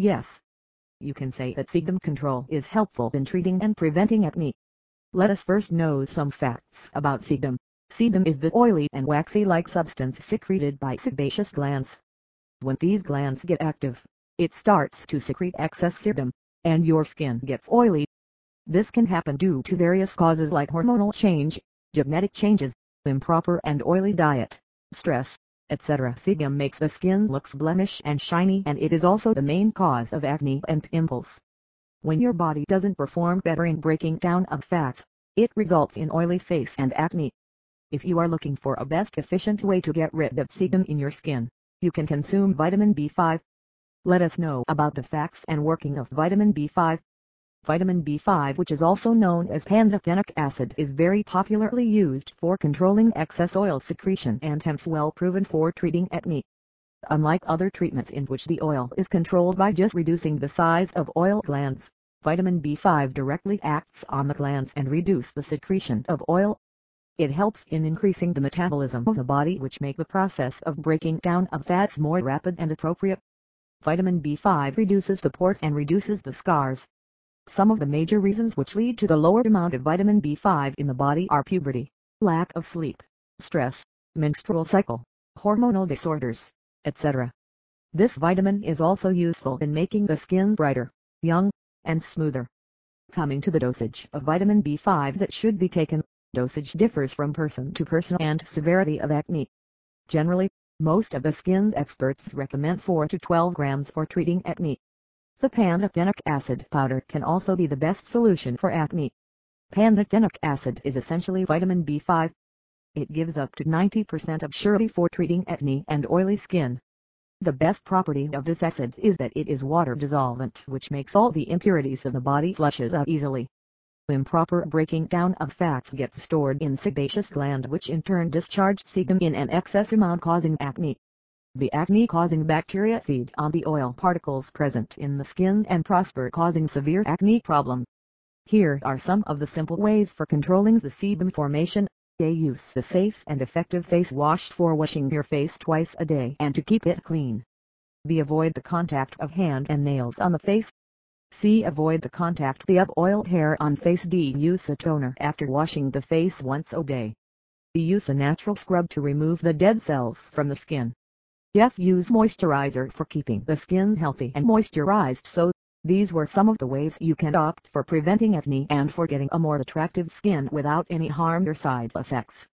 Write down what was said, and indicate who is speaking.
Speaker 1: Yes. You can say that sebum control is helpful in treating and preventing acne. Let us first know some facts about sebum. Sebum is the oily and waxy-like substance secreted by sebaceous glands. When these glands get active, it starts to secrete excess sebum, and your skin gets oily. This can happen due to various causes like hormonal change, genetic changes, improper and oily diet, stress, etc. Sebum makes the skin looks blemish and shiny and it is also the main cause of acne and pimples. When your body doesn't perform better in breaking down of fats, it results in oily face and acne. If you are looking for a best efficient way to get rid of sebum in your skin, you can consume vitamin B5. Let us know about the facts and working of vitamin B5. Vitamin B5 which is also known as pantothenic acid is very popularly used for controlling excess oil secretion and hence well proven for treating acne. Unlike other treatments in which the oil is controlled by just reducing the size of oil glands, vitamin B5 directly acts on the glands and reduce the secretion of oil it helps in increasing the metabolism of the body which make the process of breaking down of fats more rapid and appropriate. Vitamin B5 reduces the pores and reduces the scars. Some of the major reasons which lead to the lower amount of vitamin B5 in the body are puberty, lack of sleep, stress, menstrual cycle, hormonal disorders, etc. This vitamin is also useful in making the skin brighter, young, and smoother. Coming to the dosage of vitamin B5 that should be taken, Dosage differs from person to person and severity of acne. Generally, most of the skin experts recommend 4 to 12 grams for treating acne. The pantothenic acid powder can also be the best solution for acne. Pantothenic acid is essentially vitamin B5. It gives up to 90% of surety for treating acne and oily skin. The best property of this acid is that it is water dissolvent which makes all the impurities of the body flushes out easily. Improper breaking down of fats gets stored in sebaceous gland which in turn discharge sebum in an excess amount causing acne. The acne-causing bacteria feed on the oil particles present in the skin and prosper causing severe acne problem. Here are some of the simple ways for controlling the sebum formation. A. Use the safe and effective face wash for washing your face twice a day and to keep it clean. B. Avoid the contact of hand and nails on the face. C. Avoid the contact the of oiled hair on face D. Use a toner after washing the face once a day. D. Use a natural scrub to remove the dead cells from the skin. F. Use moisturizer for keeping the skin healthy and moisturized so, these were some of the ways you can opt for preventing acne and for getting a more attractive skin without any harm or side effects.